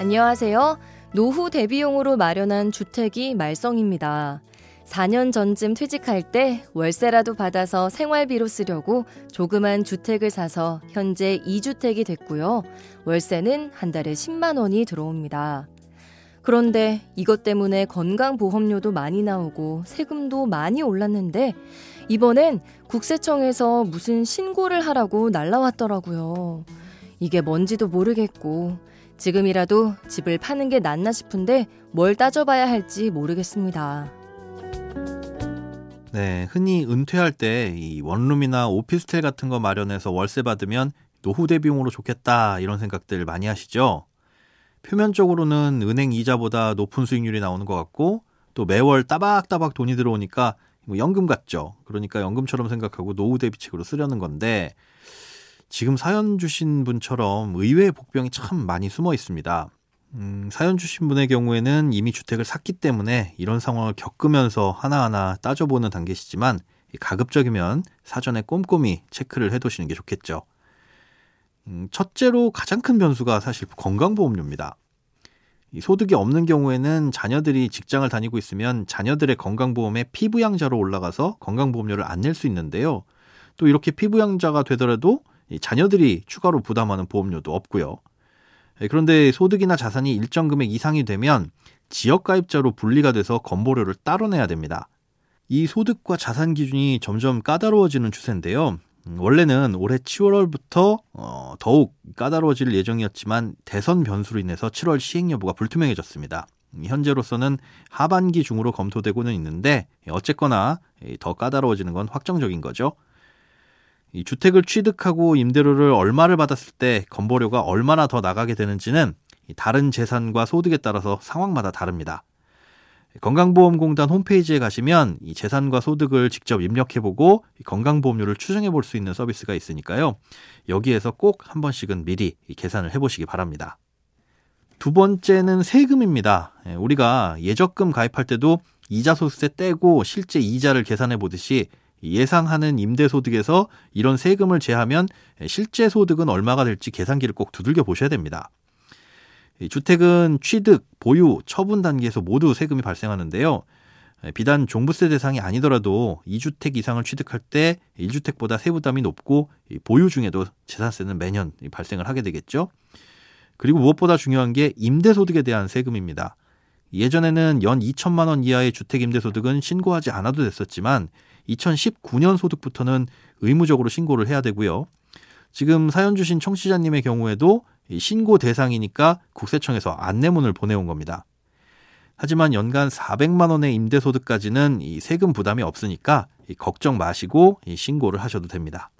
안녕하세요. 노후 대비용으로 마련한 주택이 말썽입니다. 4년 전쯤 퇴직할 때 월세라도 받아서 생활비로 쓰려고 조그만 주택을 사서 현재 2주택이 됐고요. 월세는 한 달에 10만 원이 들어옵니다. 그런데 이것 때문에 건강보험료도 많이 나오고 세금도 많이 올랐는데 이번엔 국세청에서 무슨 신고를 하라고 날라왔더라고요. 이게 뭔지도 모르겠고 지금이라도 집을 파는 게 낫나 싶은데 뭘 따져봐야 할지 모르겠습니다. 네, 흔히 은퇴할 때 이 원룸이나 오피스텔 같은 거 마련해서 월세 받으면 노후 대비용으로 좋겠다 이런 생각들 많이 하시죠? 표면적으로는 은행 이자보다 높은 수익률이 나오는 것 같고 또 매월 따박따박 돈이 들어오니까 뭐 연금 같죠. 그러니까 연금처럼 생각하고 노후 대비책으로 쓰려는 건데 지금 사연 주신 분처럼 의외의 복병이 참 많이 숨어 있습니다. 음, 사연 주신 분의 경우에는 이미 주택을 샀기 때문에 이런 상황을 겪으면서 하나하나 따져보는 단계시지만 가급적이면 사전에 꼼꼼히 체크를 해두시는 게 좋겠죠. 음, 첫째로 가장 큰 변수가 사실 건강보험료입니다. 이 소득이 없는 경우에는 자녀들이 직장을 다니고 있으면 자녀들의 건강보험에 피부양자로 올라가서 건강보험료를 안 낼 수 있는데요. 또 이렇게 피부양자가 되더라도 자녀들이 추가로 부담하는 보험료도 없고요. 예, 그런데 소득이나 자산이 일정 금액 이상이 되면 지역가입자로 분리가 돼서 건보료를 따로 내야 됩니다. 이 소득과 자산 기준이 점점 까다로워지는 추세인데요. 음, 원래는 올해 7월부터 어, 더욱 까다로워질 예정이었지만 대선 변수로 인해서 7월 시행 여부가 불투명해졌습니다. 음, 현재로서는 하반기 중으로 검토되고는 있는데 어쨌거나 더 까다로워지는 건 확정적인 거죠. 이 주택을 취득하고 임대료를 얼마를 받았을 때 건보료가 얼마나 더 나가게 되는지는 다른 재산과 소득에 따라서 상황마다 다릅니다. 건강보험공단 홈페이지에 가시면 이 재산과 소득을 직접 입력해보고 건강보험료를 추정해 볼 수 있는 서비스가 있으니까요. 여기에서 꼭 한 번씩은 미리 계산을 해보시기 바랍니다. 두 번째는 세금입니다. 예, 우리가 예적금 가입할 때도 이자 소득세 떼고 실제 이자를 계산해 보듯이 예상하는 임대소득에서 이런 세금을 제하면 실제 소득은 얼마가 될지 계산기를 꼭 두들겨 보셔야 됩니다. 주택은 취득, 보유, 처분 단계에서 모두 세금이 발생하는데요. 비단 종부세 대상이 아니더라도 2주택 이상을 취득할 때 1주택보다 세부담이 높고 보유 중에도 재산세는 매년 발생을 하게 되겠죠. 그리고 무엇보다 중요한 게 임대소득에 대한 세금입니다. 예전에는 연 2천만 원 이하의 주택 임대소득은 신고하지 않아도 됐었지만 2019년 소득부터는 의무적으로 신고를 해야 되고요. 지금 사연 주신 청취자님의 경우에도 신고 대상이니까 국세청에서 안내문을 보내온 겁니다. 하지만 연간 400만 원의 임대소득까지는 이 세금 부담이 없으니까 걱정 마시고 신고를 하셔도 됩니다.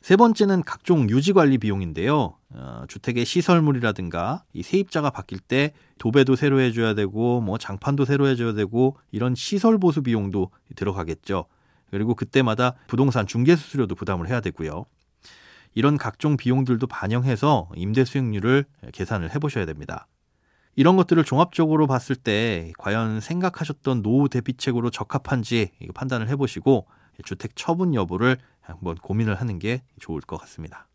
세 번째는 각종 유지관리 비용인데요. 어, 주택의 시설물이라든가 이 세입자가 바뀔 때 도배도 새로 해줘야 되고 뭐 장판도 새로 해줘야 되고 이런 시설 보수 비용도 들어가겠죠. 그리고 그때마다 부동산 중개 수수료도 부담을 해야 되고요. 이런 각종 비용들도 반영해서 임대 수익률을 계산을 해보셔야 됩니다. 이런 것들을 종합적으로 봤을 때 과연 생각하셨던 노후 대비책으로 적합한지 판단을 해보시고 주택 처분 여부를 한번 고민을 하는 게 좋을 것 같습니다.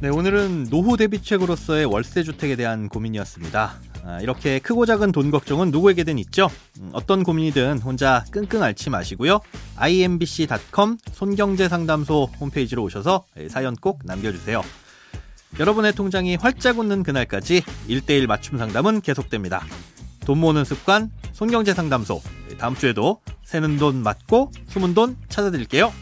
네, 오늘은 노후 대비책으로서의 월세 주택에 대한 고민이었습니다. 아, 이렇게 크고 작은 돈 걱정은 누구에게든 있죠. 음, 어떤 고민이든 혼자 끙끙 앓지 마시고요. imbc.com 손경제 상담소 홈페이지로 오셔서 사연 꼭 남겨주세요. 여러분의 통장이 활짝 웃는 그날까지 1대1 맞춤 상담은 계속됩니다. 돈 모으는 습관 손경제 상담소 다음 주에도 새는 돈 맞고 숨은 돈 찾아드릴게요.